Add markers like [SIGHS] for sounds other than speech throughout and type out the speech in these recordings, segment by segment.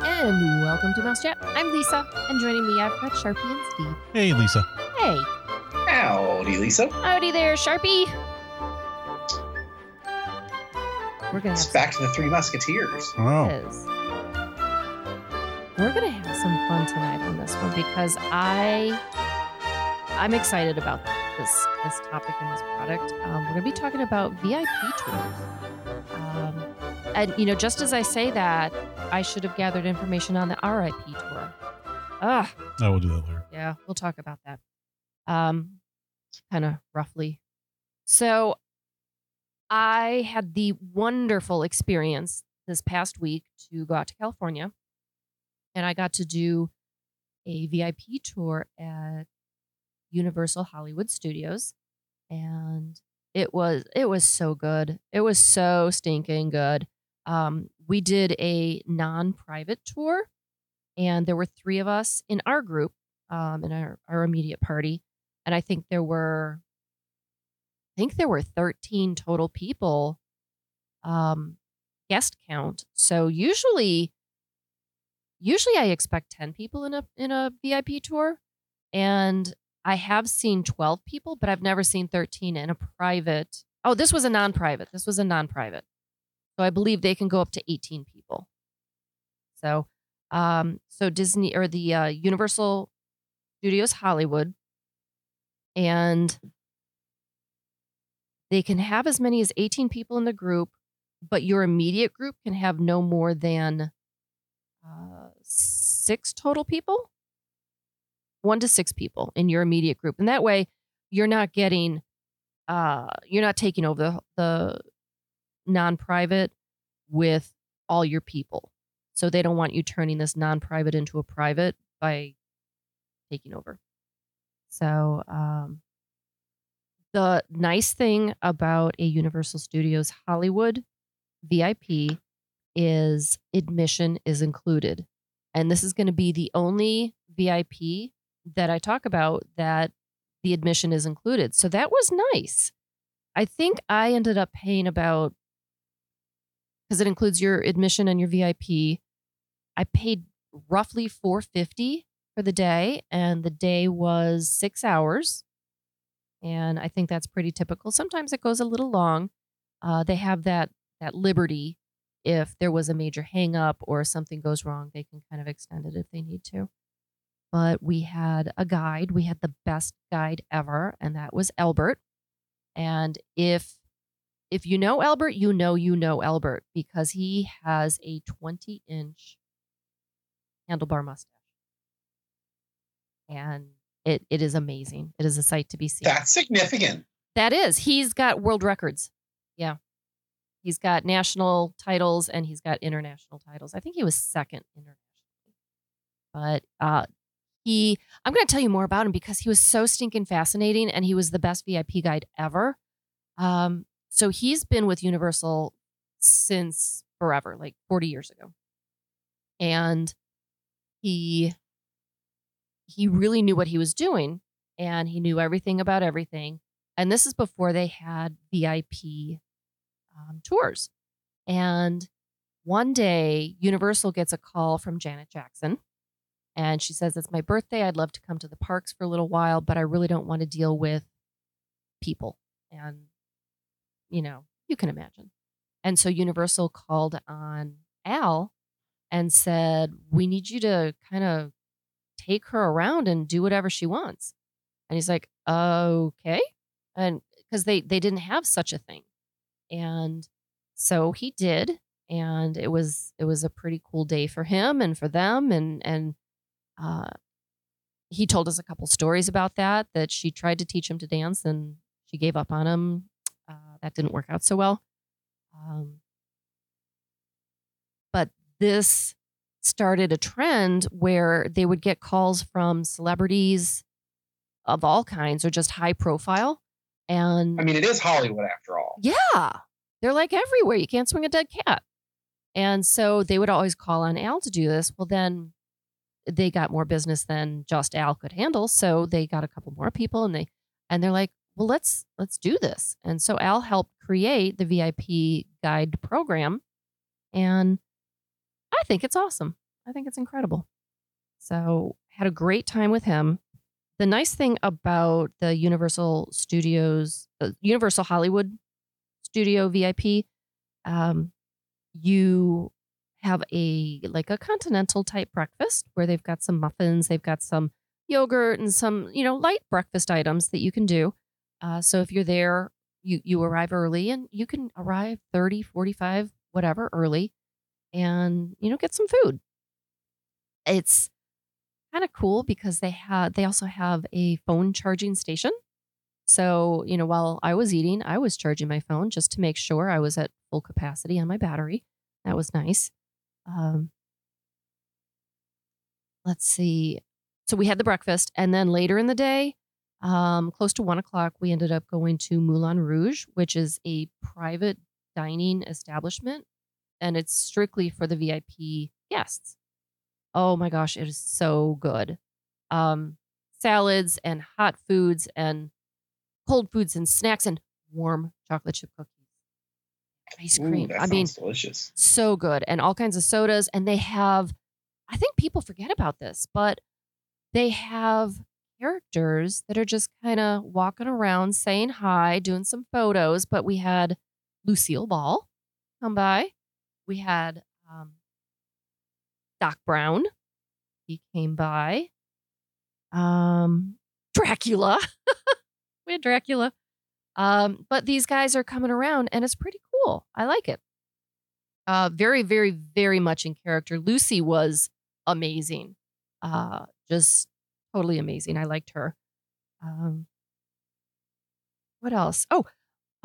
and welcome to Mouse Chat. I'm Lisa, and joining me, I've got Sharpie and Steve. Hey, Lisa. Hey, Howdy, Lisa. howdy there, Sharpie. We're gonna have It's back to the Three Musketeers. Oh, is. We're gonna have some fun tonight on this one because I I'm excited about this this topic and this product. Um, we're gonna be talking about VIP tours. Um, and you know, just as I say that, I should have gathered information on the RIP tour. Ugh. I will do that later. Yeah, we'll talk about that. Um, kind of roughly. So, I had the wonderful experience this past week to go out to California, and I got to do a VIP tour at Universal Hollywood Studios, and it was it was so good. It was so stinking good. Um, we did a non-private tour, and there were three of us in our group um, in our, our immediate party. And I think there were, I think there were 13 total people, um, guest count. So usually, usually I expect 10 people in a, in a VIP tour. And I have seen 12 people, but I've never seen 13 in a private. Oh, this was a non private. This was a non private. So I believe they can go up to 18 people. So, um, so Disney or the uh, Universal Studios Hollywood, and they can have as many as 18 people in the group, but your immediate group can have no more than uh, six total people, one to six people in your immediate group, and that way you're not getting, uh, you're not taking over the, the non-private with all your people. So they don't want you turning this non-private into a private by taking over. So, um, the nice thing about a Universal Studios Hollywood VIP is admission is included. And this is going to be the only VIP that I talk about that the admission is included. So that was nice. I think I ended up paying about because it includes your admission and your VIP. I paid roughly 450 for the day and the day was 6 hours. And I think that's pretty typical. Sometimes it goes a little long. Uh, they have that that liberty if there was a major hang up or something goes wrong, they can kind of extend it if they need to. But we had a guide. We had the best guide ever, and that was Albert. And if if you know Albert, you know you know Albert because he has a 20 inch handlebar mustache. And it, it is amazing. It is a sight to be seen. That's significant. That is. He's got world records. Yeah. He's got national titles and he's got international titles. I think he was second internationally. But uh he I'm going to tell you more about him because he was so stinking fascinating and he was the best VIP guide ever. Um so he's been with Universal since forever, like 40 years ago. And he he really knew what he was doing and he knew everything about everything. And this is before they had VIP um, tours. And one day, Universal gets a call from Janet Jackson. And she says, It's my birthday. I'd love to come to the parks for a little while, but I really don't want to deal with people. And, you know, you can imagine. And so Universal called on Al and said, We need you to kind of take her around and do whatever she wants. And he's like, okay. And because they, they didn't have such a thing. And so he did. And it was it was a pretty cool day for him and for them. And and uh he told us a couple stories about that, that she tried to teach him to dance and she gave up on him. That didn't work out so well. Um, but this started a trend where they would get calls from celebrities of all kinds or just high profile. And I mean, it is Hollywood after all. yeah, they're like everywhere. You can't swing a dead cat. And so they would always call on Al to do this. Well, then they got more business than just Al could handle. So they got a couple more people and they and they're like, well, let's let's do this. And so Al helped create the VIP guide program. And I think it's awesome. I think it's incredible. So had a great time with him. The nice thing about the Universal Studios, uh, Universal Hollywood Studio VIP, um, you have a like a continental type breakfast where they've got some muffins, they've got some yogurt and some you know light breakfast items that you can do. Uh, so if you're there, you you arrive early and you can arrive 30, 45, whatever early, and you know get some food. It's kind of cool because they had they also have a phone charging station. So, you know, while I was eating, I was charging my phone just to make sure I was at full capacity on my battery. That was nice. Um, let's see. So we had the breakfast, and then later in the day, um, close to one o'clock, we ended up going to Moulin Rouge, which is a private dining establishment, and it's strictly for the VIP guests. Oh my gosh, it is so good. Um, salads and hot foods and cold foods and snacks and warm chocolate chip cookies. Ice Ooh, cream. that I mean, delicious. so good and all kinds of sodas and they have i think people forget about this but they have characters that are just kind of walking around saying hi doing some photos but we had lucille ball come by. We had um, doc brown. He came by. Um, dracula. [LAUGHS] We had dracula. Um, but these guys are coming around and it's pretty cool. I like it. Uh, very, very, very much in character. Lucy was amazing. Uh, just totally amazing. I liked her. Um, what else? Oh,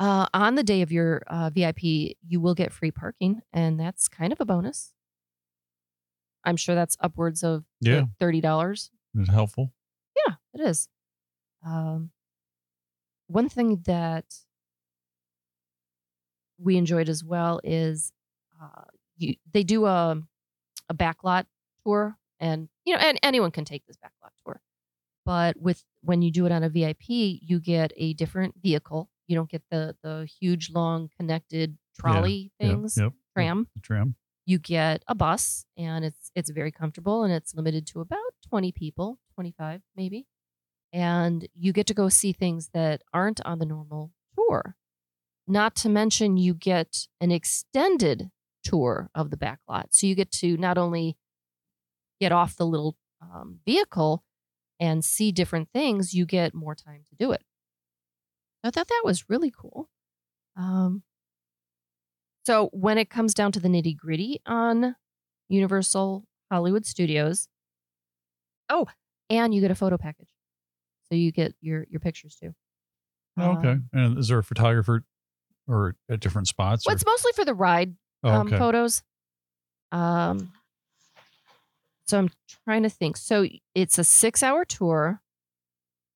uh, on the day of your uh, VIP, you will get free parking, and that's kind of a bonus. I'm sure that's upwards of like, Yeah. thirty dollars. It's helpful. Yeah, it is. Um, one thing that we enjoyed as well is uh, you, they do a a backlot tour, and you know, and anyone can take this backlot tour. But with when you do it on a VIP, you get a different vehicle. You don't get the the huge long connected trolley Yep, things, Yep. tram The tram. you get a bus and it's it's very comfortable and it's limited to about 20 people 25 maybe and you get to go see things that aren't on the normal tour not to mention you get an extended tour of the back lot so you get to not only get off the little um, vehicle and see different things you get more time to do it i thought that was really cool um, so when it comes down to the nitty gritty on Universal Hollywood Studios, oh, and you get a photo package, so you get your your pictures too. Oh, okay. Um, and is there a photographer or at different spots? well, or- it's mostly for the ride oh, um, okay. photos. Um, so I'm trying to think. So it's a six hour tour.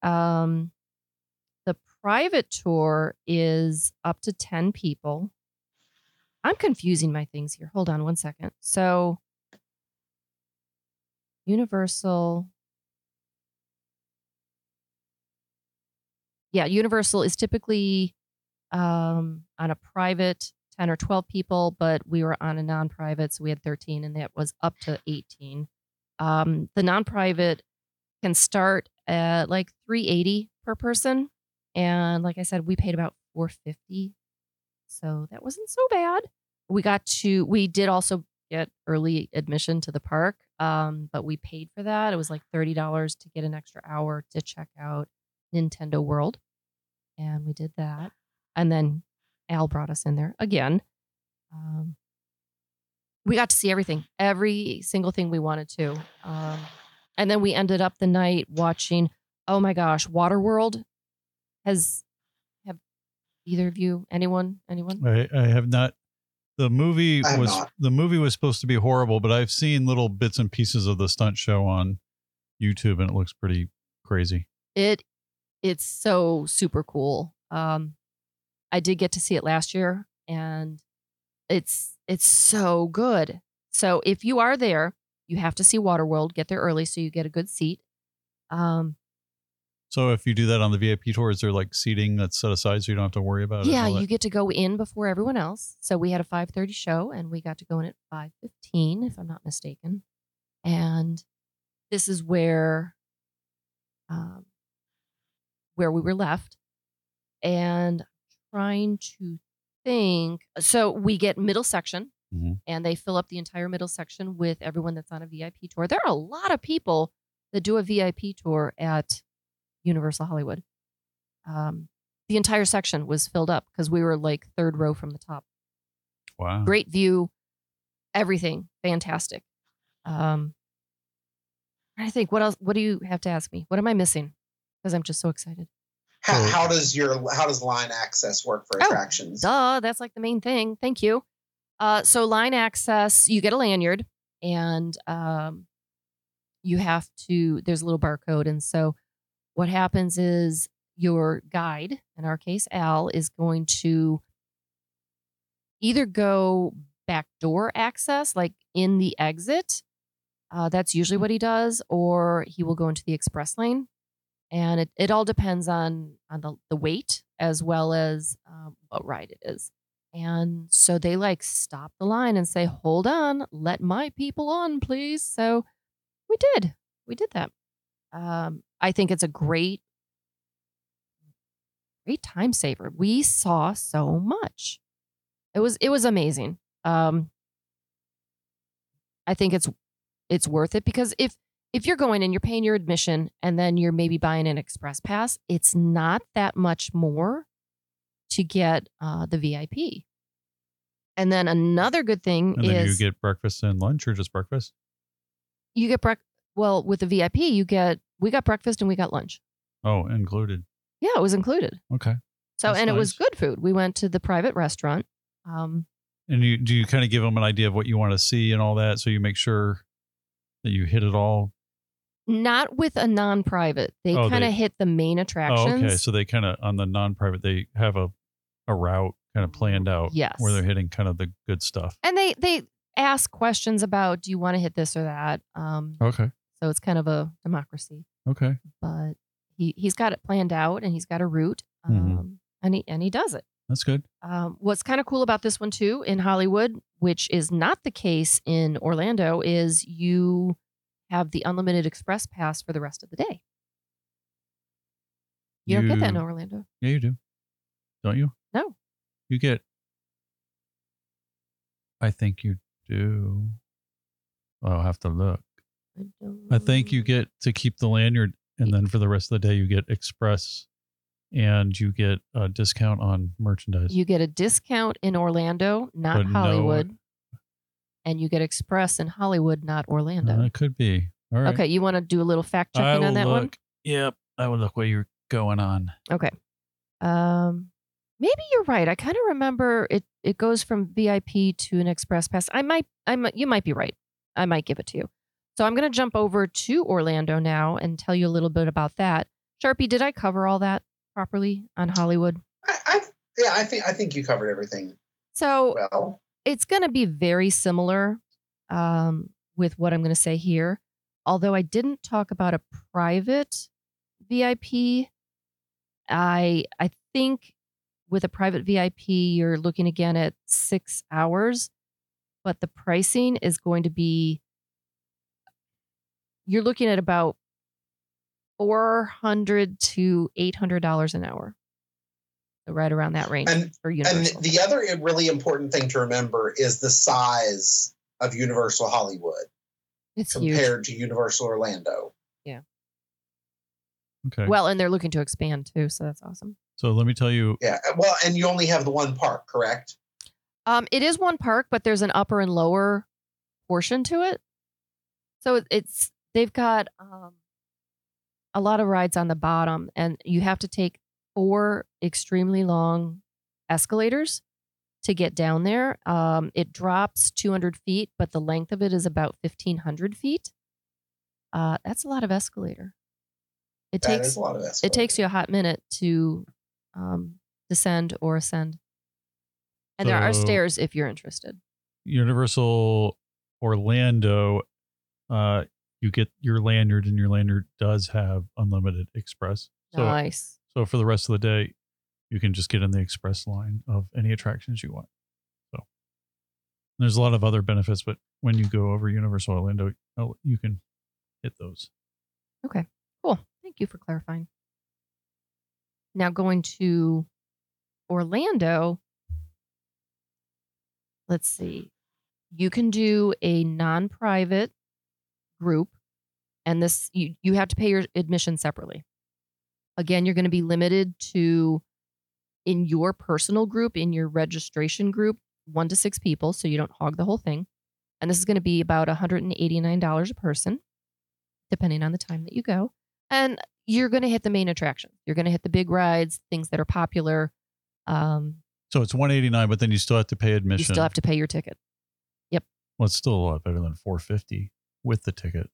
Um, the private tour is up to 10 people. I'm confusing my things here. Hold on one second. So Universal. Yeah, Universal is typically um, on a private 10 or 12 people, but we were on a non private, so we had 13, and that was up to 18. Um, the non private can start at like 380 per person. And like I said, we paid about 450. So that wasn't so bad. We got to, we did also get early admission to the park, um, but we paid for that. It was like $30 to get an extra hour to check out Nintendo World. And we did that. And then Al brought us in there again. Um, we got to see everything, every single thing we wanted to. Um, and then we ended up the night watching, oh my gosh, Waterworld has, have either of you, anyone, anyone? I, I have not. The movie I was not. the movie was supposed to be horrible, but I've seen little bits and pieces of the stunt show on YouTube, and it looks pretty crazy. It it's so super cool. Um I did get to see it last year and it's it's so good. So if you are there, you have to see Waterworld, get there early so you get a good seat. Um So if you do that on the VIP tour, is there like seating that's set aside so you don't have to worry about it? yeah, you get to go in before everyone else. So we had a 5:30 show and we got to go in at 5:15 if I'm not mistaken. and this is where um, where we were left and trying to think so we get middle section Mhm. and they fill up the entire middle section with everyone that's on a vip tour there are a lot of people that do a vip tour at universal hollywood um, the entire section was filled up because we were like third row from the top Wow. great view, everything fantastic. Um, I think what else? What do you have to ask me? What am I missing? Because I'm just so excited. How, So- how does your how does line access work for Oh, attractions? Duh, that's like the main thing. Thank you. Uh, so line access, you get a lanyard, and um, you have to. There's a little barcode, and so what happens is your guide, in our case, Al, is going to either go back door access, like in the exit. Uh, that's usually what he does, or he will go into the express lane. And it, it all depends on on the, the weight as well as um, what ride it is. And so they like stop the line and say, "Hold on, let my people on, please." So we did, we did that. Um, I think it's a great, great time saver. We saw so much. It was it was amazing. Um, I think it's it's worth it because if if you're going and you're paying your admission and then you're maybe buying an express pass, it's not that much more to get uh, the VIP. And then another good thing And then is you get breakfast and lunch or just breakfast? you get break. Well, with the VIP, you get we got breakfast and we got lunch. Oh, included. Yeah, it was included. Okay. So That's and it was nice. good food. We went to the private restaurant. Um, And you do you kind of give them an idea of what you want to see and all that, so you make sure that you hit it all. Not with a non-private. They Oh, kind they- of hit the main Oh, attractions. okay. So they kind of on the non-private they have a a route kind of planned out Yes. where they're hitting kind of the good stuff. and they they ask questions about do you want to hit this or that. Um, Okay. so it's kind of a democracy. Okay. But he he's got it planned out and he's got a route. Um, Mhm. and he and he does it. That's good. Um, what's kind of cool about this one too in Hollywood, which is not the case in Orlando, is you have the unlimited express pass for the rest of the day. You, don't get that in Orlando. Yeah, you do. Don't you? No. You get I think you do. I'll have to look. I think you get to keep the lanyard and then for the rest of the day you get express and you get a discount on merchandise. You get a discount in Orlando, not But no- Hollywood. And you get express in Hollywood, not Orlando. Uh, it could be. All right. Okay, you want to do a little fact I checking will on that one? Yep. I will look what you're going on. Okay. Um, maybe you're right. I kind of remember it. It goes from VIP to an express pass. I might. I might. You might be right. I might give it to you. So I'm going to jump over to Orlando now and tell you a little bit about that. Sharpie, did I cover all that properly on Hollywood? I, I yeah, I think I think you covered everything So well. It's going to be very similar um, with what I'm going to say here. Although I didn't talk about a private VIP, I I think with a private VIP you're looking again at six hours, but the pricing is going to be you're looking at about four hundred to eight hundred dollars an hour. So right around that range And- for And the other really important thing to remember is the size of Universal Hollywood it's huge. compared to Universal Orlando. Yeah. Okay. Well, and they're looking to expand too, so that's awesome. so let me tell you Yeah. Well, and you only have the one park, correct? Um, it is one park, but there's an upper and lower portion to it. So it's they've got um, a lot of rides on the bottom, and you have to take four extremely long escalators to get down there. Um, it drops 200 feet, but the length of it is about 1,500 feet. Uh, that's a lot of escalator. It That takes is a lot of escalator. it takes you a hot minute to um, descend or ascend. And there are stairs if you're interested. Universal Orlando, uh, you get your lanyard, and your lanyard does have unlimited express. So, nice. So for the rest of the day, you can just get in the express line of any attractions you want. So there's a lot of other benefits, but when you go over Universal Orlando, oh, you can hit those. Okay, cool. Thank you for clarifying. Now going to Orlando. Let's see. You can do a non-private group and this you you have to pay your admission separately. Again, you're going to be limited to in your personal group, in your registration group, 1 to 6 people so you don't hog the whole thing. And this is going to be about $189 a person depending on the time that you go. And you're going to hit the main attraction. You're going to hit the big rides, things that are popular. Um, So it's 189, but then you still have to pay admission. you still have to pay your ticket. Yep. Well, it's still a lot better than 450 with the ticket.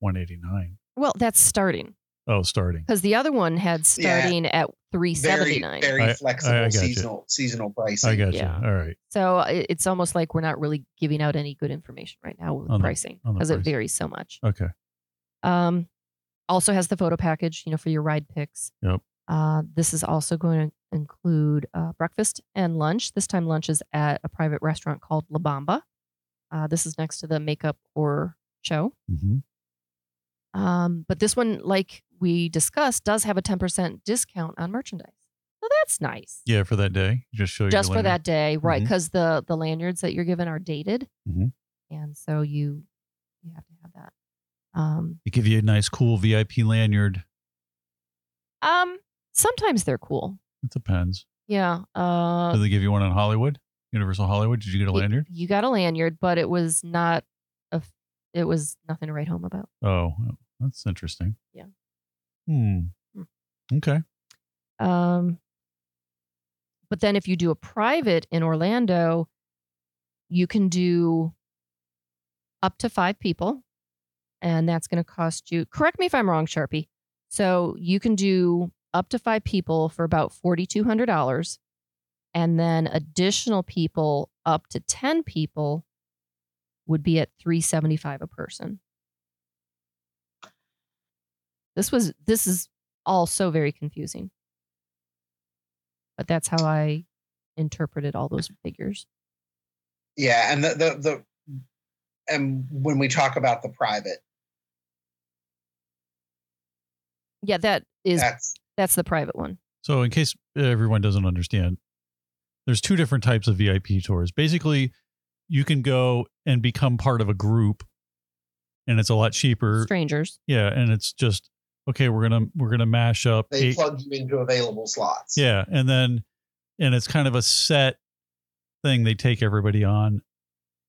189. Well, that's starting Oh, starting. because the other one had Yeah. starting at 379. very I- flexible I got you. seasonal seasonal pricing. I got Yeah. you. All right. So it's almost like we're not really giving out any good information right now with On pricing because it varies so much. Okay. Um, also has the photo package, you know, for your ride picks. Yep. Uh, this is also going to include uh, breakfast and lunch. This time, lunch is at a private restaurant called La Bamba. Uh, this is next to the Makeup Horror Show. hmm Um, but this one, like we discussed, does have a 10% discount on merchandise. So that's nice. Yeah, for that day. Just show Just for lanyard. that day, right? Because the the lanyards that you're given are dated, Mhm. and so you you have to have that. Um, They give you a nice, cool VIP lanyard. um, sometimes they're cool. It depends. Yeah. Uh, Did they give you one on Hollywood? Universal Hollywood? Did you get a lanyard? You got a lanyard, but it was not It was nothing to write home about. Oh, that's interesting. Yeah. Hmm. Hmm. Okay. Um, but then if you do a private in Orlando, you can do up to five people, and that's going to cost you. Correct me if I'm wrong, Sharpie. So you can do up to five people for about forty two hundred dollars, and then additional people up to ten people would be at three seventy five a person. This was this is all so very confusing. But that's how I interpreted all those figures. Yeah, and the, the the and when we talk about the private, Yeah, that is that's that's the private one. So, in case everyone doesn't understand, there's two different types of VIP tours. Basically, you can go and become part of a group, and it's a lot cheaper. Strangers. Yeah, and it's just okay. We're gonna we're gonna mash up they eight. plug you into available slots. Yeah, and then and it's kind of a set thing they take everybody on,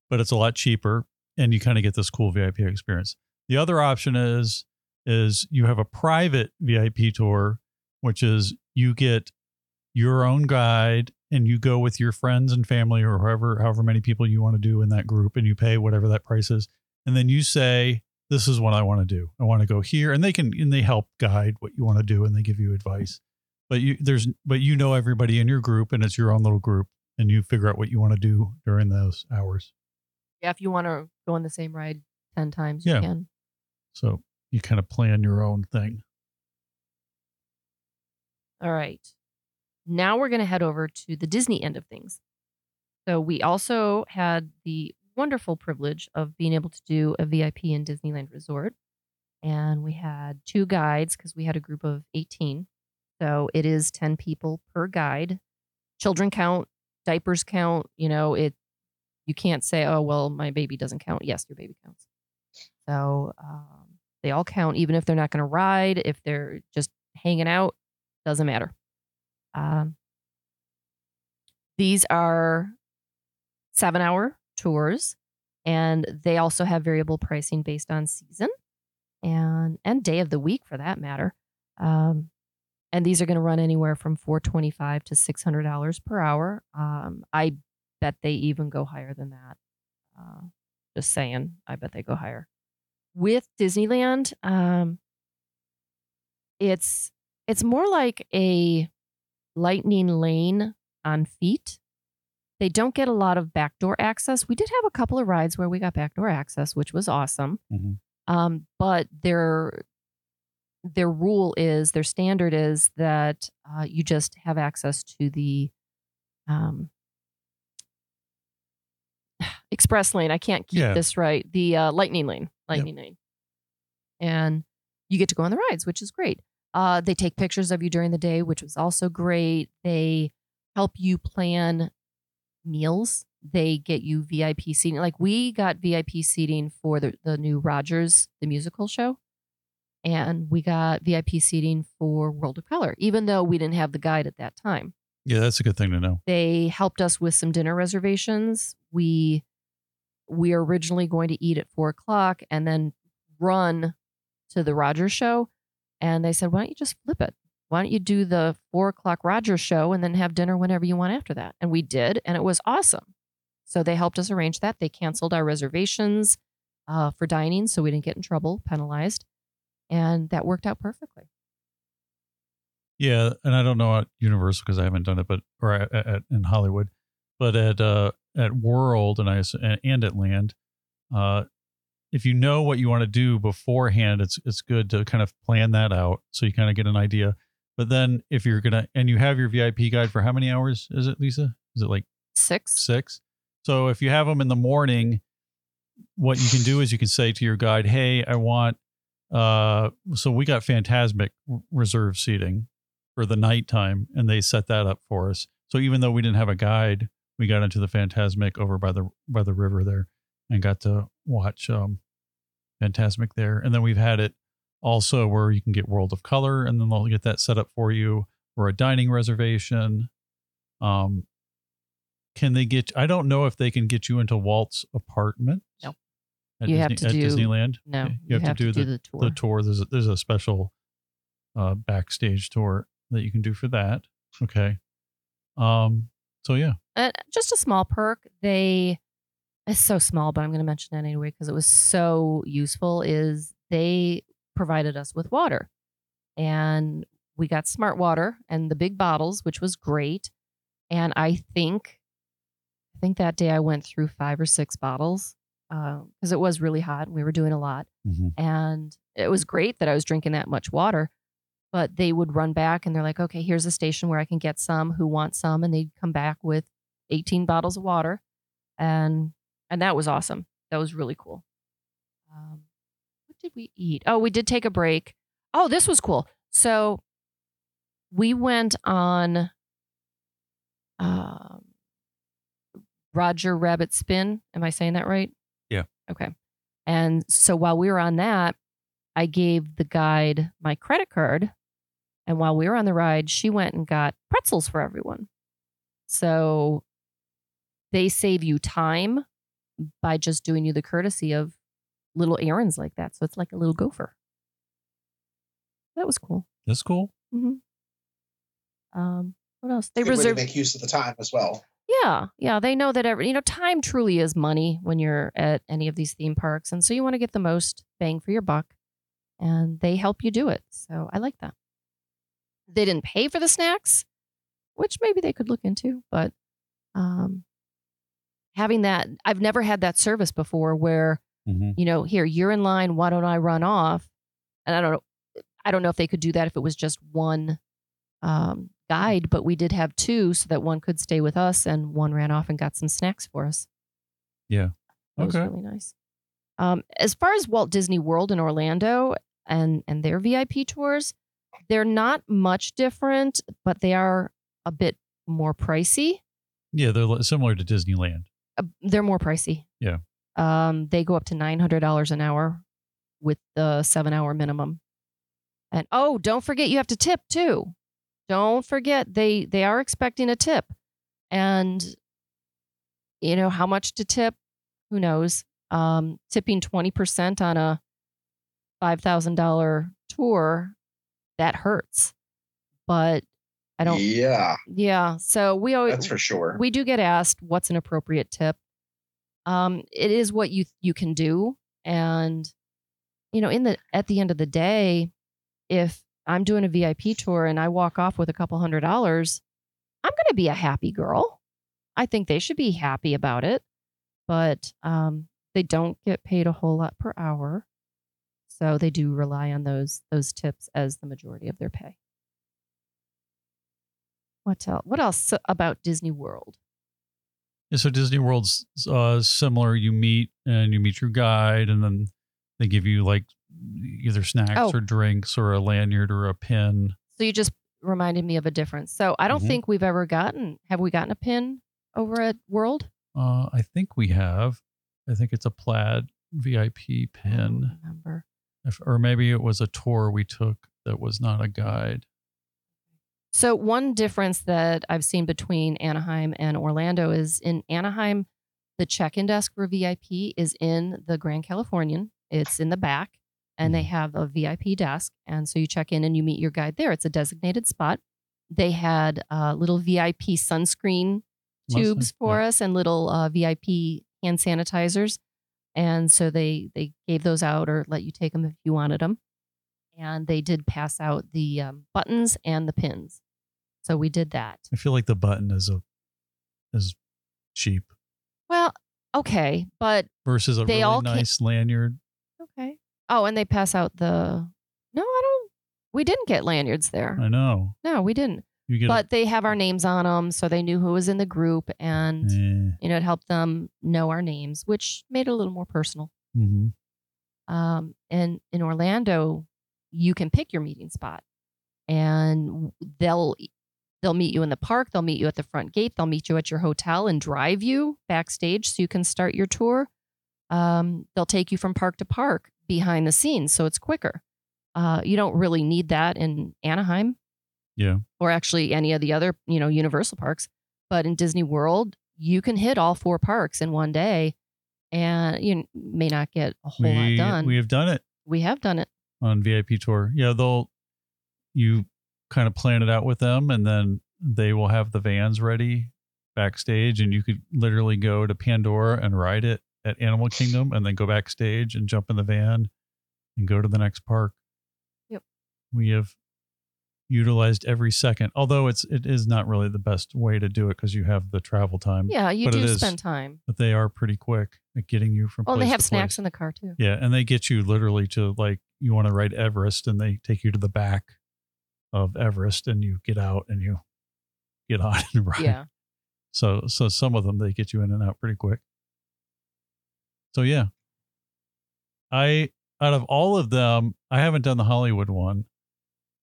but it's a lot cheaper, and you kind of get this cool VIP experience. The other option is is you have a private VIP tour, which is you get your own guide and you go with your friends and family or however however many people you want to do in that group and you pay whatever that price is and then you say this is what I want to do. I want to go here and they can and they help guide what you want to do and they give you advice. But you there's but you know everybody in your group and it's your own little group and you figure out what you want to do during those hours. Yeah, if you want to go on the same ride ten times, Yeah. you can. So you kind of plan your own thing. All right. Now we're going to head over to the Disney end of things. So we also had the wonderful privilege of being able to do a VIP in Disneyland Resort. And we had two guides because we had a group of 18. So it is 10 people per guide. Children count, diapers count, you know, it you can't say, "Oh, well, my baby doesn't count." Yes, your baby counts. So, um, they all count even if they're not going to ride, if they're just hanging out, doesn't matter. Um, these are seven hour tours, and they also have variable pricing based on season and and day of the week for that matter. Um, and these are going to run anywhere from four twenty five to six hundred dollars per hour. Um, I bet they even go higher than that. Uh, just saying, I bet they go higher. With Disneyland, um, it's it's more like a lightning lane on feet. They don't get a lot of backdoor access. We did have a couple of rides where we got backdoor access, which was awesome. Mhm. Um, but their their rule is their standard is that uh, you just have access to the um, [SIGHS] express lane. I can't keep Yeah. this right. The uh, lightning lane, lightning lane, and you get to go on the rides, which is great. Uh, they take pictures of you during the day, which was also great. They help you plan meals. They get you VIP seating. Like we got VIP seating for the the new Rogers the musical show, and we got VIP seating for World of Color, even though we didn't have the guide at that time Yeah, that's a good thing to know. they helped us with some dinner reservations. We we are originally going to eat at four o'clock and then run to the Rogers show. And they said, why don't you just flip it? Why don't you do the four o'clock Rogers show and then have dinner whenever you want after that? And we did, and it was awesome. So they helped us arrange that. They canceled our reservations uh, for dining, so we didn't get in trouble, penalized, and that worked out perfectly. Yeah, and I don't know at Universal because I haven't done it, but or at, at in Hollywood, but at uh at World and I and at Land, uh, if you know what you want to do beforehand, it's it's good to kind of plan that out so you kind of get an idea. But then if you're gonna and you have your VIP guide for how many hours is it, Lisa? Is it like Six. six. So if you have them in the morning, what you can do is you can say to your guide, "Hey, I want." Uh, so we got Fantasmic reserve seating for the nighttime, and they set that up for us. So even though we didn't have a guide, we got into the Fantasmic over by the by the river there, and got to watch um, Fantasmic there. And then we've had it also where you can get World of Color, and then they'll get that set up for you, or a dining reservation. Um, can they get? I don't know if they can get you into Walt's apartment. No. At You have to at do- Disneyland. No, you, have, to do, the, the tour. the tour. There's a, there's a special uh, backstage tour that you can do for that. Okay. Um. So yeah. uh, just a small perk. They it's so small, but I'm going to mention it anyway because it was so useful. Is they provided us with water, and we got smart water and the big bottles, which was great. And I think, I think that day I went through five or six bottles uh, because it was really hot. and We were doing a lot, mm-hmm. and it was great that I was drinking that much water. But they would run back and they're like, okay, here's a station where I can get some who want some. And they'd come back with 18 bottles of water. And and that was awesome. That was really cool. Um, what did we eat? Oh, we did take a break. Oh, this was cool. So we went on um, Roger Rabbit Spin. Am I saying that right? Yeah. Okay. And so while we were on that, I gave the guide my credit card. And while we were on the ride, she went and got pretzels for everyone. So they save you time by just doing you the courtesy of little errands like that. So it's like a little gopher. That was cool. That's cool. Um, what else? They Good way to reserve. make use of the time as well. Yeah, yeah, they know that every you know time truly is money when you're at any of these theme parks, and so you want to get the most bang for your buck, and they help you do it. So I like that. They didn't pay for the snacks, which maybe they could look into, but um, having that, I've never had that service before where Mm-hmm. you know, here you're in line. Why don't I run off? And I don't know. I don't know if they could do that if it was just one um, guide, but we did have two, so that one could stay with us and one ran off and got some snacks for us. Yeah. that was Okay. really nice. Um, as far as Walt Disney World in Orlando and and their VIP tours, they're not much different, but they are a bit more pricey. Yeah, they're similar to Disneyland. Uh, they're more pricey. Yeah. Um, they go up to nine hundred dollars an hour with the seven hour minimum. And oh, don't forget you have to tip too. Don't forget they they are expecting a tip. And you know how much to tip? Who knows? Um, tipping twenty percent on a five thousand dollar tour, that hurts. But I don't Yeah, yeah. So we always that's for sure. we do get asked what's an appropriate tip. Um, it is what you you can do, and you know, in the at the end of the day, if I'm doing a VIP tour and I walk off with a couple hundred dollars, I'm going to be a happy girl. I think they should be happy about it, but um, they don't get paid a whole lot per hour, so they do rely on those those tips as the majority of their pay. What else? What else about Disney World? Yeah, so Disney World's uh, similar. You meet and you meet your guide, and then they give you like either snacks Oh. or drinks or a lanyard or a pin. So you just reminded me of a difference. So I don't Mhm. think we've ever gotten. Have we gotten a pin over at World? Uh, I think we have. I think it's a plaid VIP pin, remember. if, or maybe it was a tour we took that was not a guide. So one difference that I've seen between Anaheim and Orlando is in Anaheim, the check-in desk for VIP is in the Grand Californian. It's in the back, and they Mhm. have a VIP desk, and so you check in and you meet your guide there. It's a designated spot. They had uh, little VIP sunscreen Mostly, tubes for yeah. us and little uh, VIP hand sanitizers, and so they they gave those out or let you take them if you wanted them. And they did pass out the um, buttons and the pins, so we did that. I feel like the button is a is cheap Well, okay, but versus a They really all nice lanyard. okay. Oh, and they pass out the. No, I don't. We didn't get lanyards there. I know No, we didn't. you get. But they have our names on them, so they knew who was in the group, and eh, you know it helped them know our names, which made it a little more personal. mhm. um, and in Orlando, you can pick your meeting spot, and they'll they'll meet you in the park. They'll meet you at the front gate. They'll meet you at your hotel and drive you backstage so you can start your tour. Um, they'll take you from park to park behind the scenes, so it's quicker. Uh, you don't really need that in Anaheim Yeah. or actually any of the other you know Universal parks, but in Disney World, you can hit all four parks in one day, and you may not get a whole lot done. we have done it we have done it. on VIP tour. Yeah, they'll you kind of plan it out with them, and then they will have the vans ready backstage, and you could literally go to Pandora and ride it at Animal Kingdom, and then go backstage and jump in the van and go to the next park. Yep. We have utilized every second, although it's it is not really the best way to do it because you have the travel time. Yeah, you But do is. spend time. But they are pretty quick at getting you from. Oh, they have snacks place. in the car too. Yeah, and they get you literally to like you want to ride Everest, and they take you to the back of Everest, and you get out and you get [LAUGHS] on and ride. Yeah. So so some of them they get you in and out pretty quick. So yeah, I out of all of them, I haven't done the Hollywood one,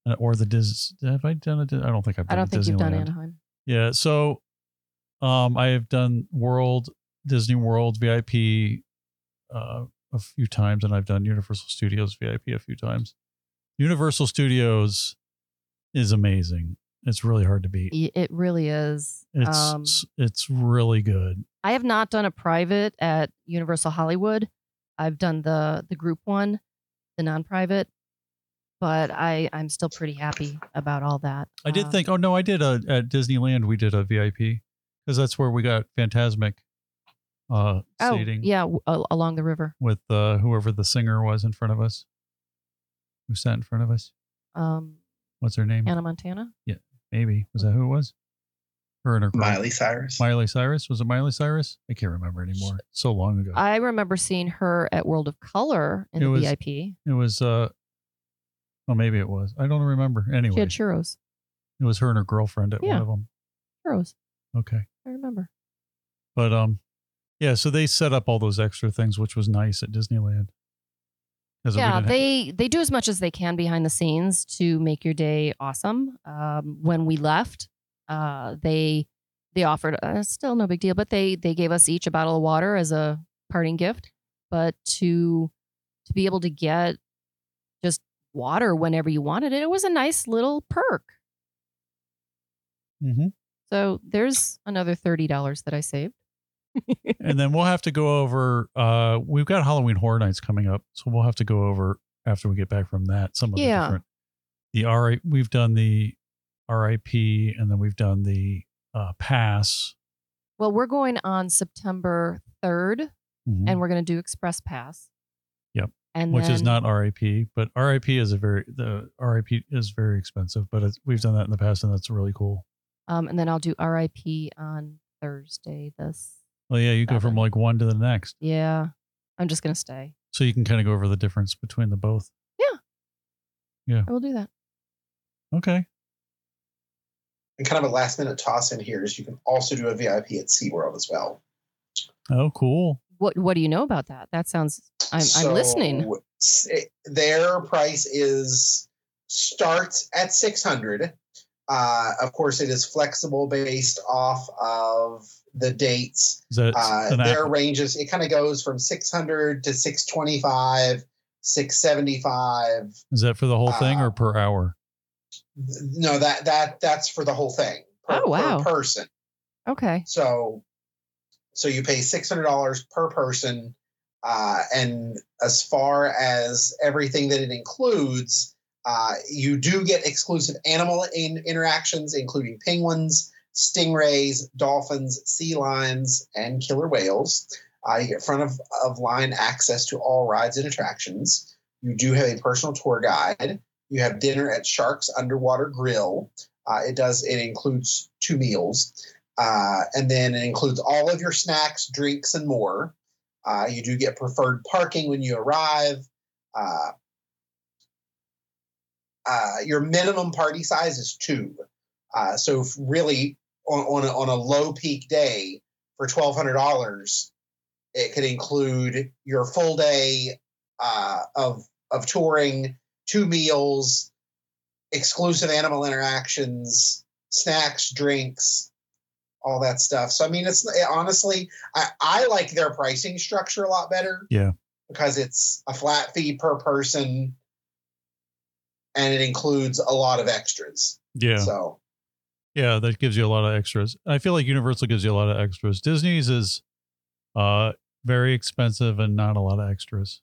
uh, or the Dis. Have I done it? I don't think I've done. I don't think you've done Disneyland. Anaheim. Yeah. So um I have done World, Disney World VIP uh a few times and I've done Universal Studios VIP a few times. Universal Studios is amazing. It's really hard to beat. It really is. It's um, it's really good. I have not done a private at Universal Hollywood. I've done the the group one, the non-private, but I I'm still pretty happy about all that. I did Uh, think, oh no, I did a at Disneyland we did a VIP because that's where we got Fantasmic uh Oh seating yeah, w- along the river. with uh whoever the singer was in front of us. Who sat in front of us? Um, What's her name? Hannah Montana. Yeah, maybe was that who it was? Her and her girl. Miley Cyrus. Miley Cyrus was it Miley Cyrus? I can't remember anymore. So long ago. I remember seeing her at World of Color in It the was- VIP. it was uh well maybe it was. I don't remember. She Anyway, had churros. it was her and her girlfriend at one Yeah. of them. Churros. Okay. I remember. But um yeah, so they set up all those extra things which was nice at Disneyland. Yeah didn't ha- they they do as much as they can behind the scenes to make your day awesome. Um, when we left uh, they they offered uh, still no big deal but they they gave us each a bottle of water as a parting gift. But to to be able to get just water whenever you wanted it it was a nice little perk. Mhm. so there's another $30 that i saved and then we'll have to go over uh we've got Halloween Horror Nights coming up, so we'll have to go over after we get back from that some of Yeah. the different the R we've done the RIP and then we've done the uh pass well we're going on september 3rd Mhm. and we're going to do express pass Yep. and which is not RIP, but RIP is a very the RIP is very expensive, but it's, we've done that in the past and that's really cool. Um, and then I'll do RIP on Thursday. This, Well, yeah, you go from like one to the next, yeah, I'm just gonna stay. so you can kind of go over the difference between the both. Yeah. Yeah. I will do that. Okay. And kind of a last minute toss in here is you can also do a VIP at SeaWorld as well. Oh, cool. What What do you know about that? That sounds. I'm, I'm listening. So, Their price is starts at 600. Uh, of course, it is flexible based off of the dates. Is Uh, their app? ranges it kind of goes from 600 to 625, 675. Is that for the whole thing uh, or per hour? No, that that that's for the whole thing. Per, Oh, wow. per person. Okay. So, so you pay six hundred dollars per person, uh, and as far as everything that it includes, uh, you do get exclusive animal in- interactions, including penguins, stingrays, dolphins, sea lions, and killer whales. Uh, you get front of, of line access to all rides and attractions. You do have a personal tour guide. You have dinner at Sharks Underwater Grill. Uh, it does. It includes two meals. Uh, and then it includes all of your snacks, drinks, and more. Uh, you do get preferred parking when you arrive. Uh, your minimum party size is two. Uh, so if really, on, on, a, on a low peak day for twelve hundred dollars, it could include your full day uh, of of touring, two meals, exclusive animal interactions, snacks, drinks, all that stuff. So I mean, it's honestly, I, I like their pricing structure a lot better. Yeah. Because it's a flat fee per person, and it includes a lot of extras. Yeah. So Yeah, that gives you a lot of extras. I feel like Universal gives you a lot of extras. Disney's is uh very expensive and not a lot of extras.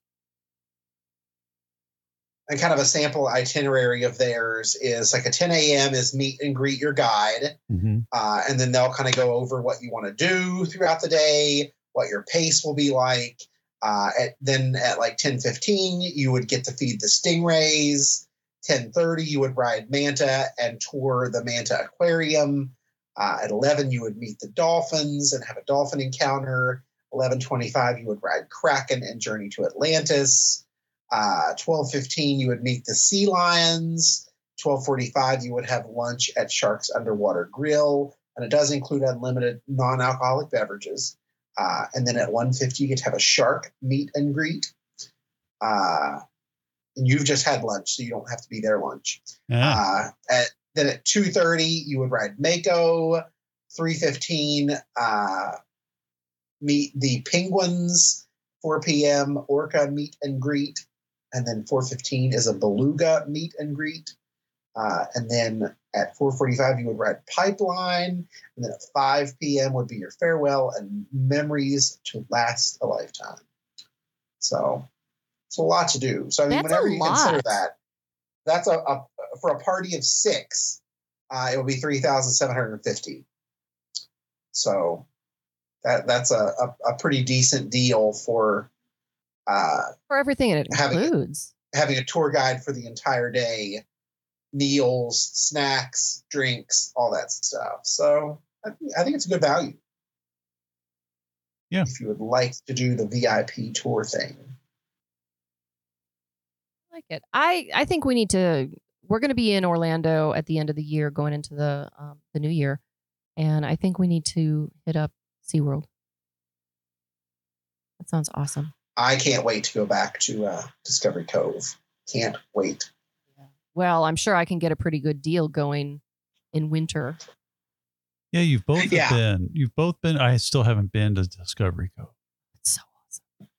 and kind of a sample itinerary of theirs is like a 10 a.m. is meet and greet your guide. Mm-hmm. uh, and then they'll kind of go over what you want to do throughout the day, what your pace will be like. Uh, at, then at like 10:15, you would get to feed the stingrays. 10:30, you would ride Manta and tour the Manta Aquarium. Uh, at 11, you would meet the dolphins and have a dolphin encounter. 11:25, you would ride Kraken and journey to Atlantis. Uh, 12:15, you would meet the sea lions. 12:45, you would have lunch at Sharks Underwater Grill, and it does include unlimited non-alcoholic beverages. Uh, and then at 1:50, you get to have a shark meet and greet. Uh, you've just had lunch, so you don't have to be there lunch. Yeah. Uh, at then at 2:30, you would ride Mako. 3:15, uh, meet the penguins. 4 p.m. Orca meet and greet, and then 4:15 is a beluga meet and greet. Uh, and then at 4:45 you would ride Pipeline, and then at 5 p.m. would be your farewell and memories to last a lifetime. So it's a lot to do. So I mean, That's whenever you consider that, that's a, a for a party of six, uh, it will be 3,750. So that that's a, a, a pretty decent deal for uh, For everything it Having it- includes. having a tour guide for the entire day, meals, snacks, drinks, all that stuff. So I, I think it's a good value. Yeah. If you would like to do the VIP tour thing. I like it. I I think we need to. We're going to be in Orlando at the end of the year, going into the um, the new year, and I think we need to hit up SeaWorld. That sounds awesome. I can't wait to go back to uh, Discovery Cove. Can't wait. Well, I'm sure I can get a pretty good deal going in winter. yeah, you've both Yeah. been. You've both been. I still haven't been to Discovery Cove. It's so awesome.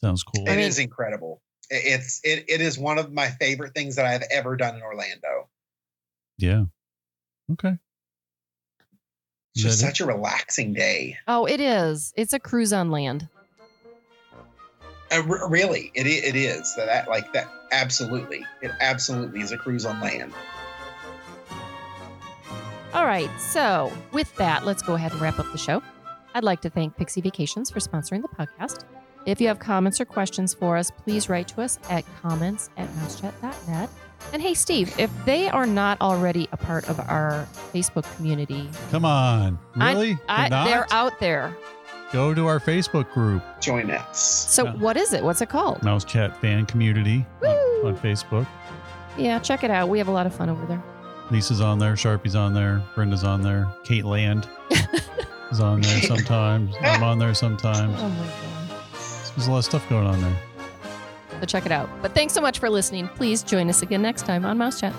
Sounds cool. It I is incredible. It- It's it, it is one of my favorite things that I've ever done in Orlando. yeah. Okay. It's just Is that it? such a relaxing day. Oh, it is. It's a cruise on land. Uh, r- really, it it is that, that like that. Absolutely, it absolutely is a cruise on land. All right. So, with that, let's go ahead and wrap up the show. I'd like to thank Pixie Vacations for sponsoring the podcast. If you have comments or questions for us, please write to us at comments at mousechat.net. And hey, Steve, if they are not already a part of our Facebook community, Come on. I- Really? I, They're they're out there. Go to our Facebook group, Join us. So, Yeah. what is it? What's it called? Mouse Chat Fan Community on, on Facebook. Yeah, check it out. We have a lot of fun over there. Lisa's on there, Sharpie's on there, Brenda's on there, Kate Land [LAUGHS] is on there sometimes. [LAUGHS] I'm on there sometimes. Oh my god. There's a lot of stuff going on there. So check it out. But thanks so much for listening. Please join us again next time on Mouse Chat.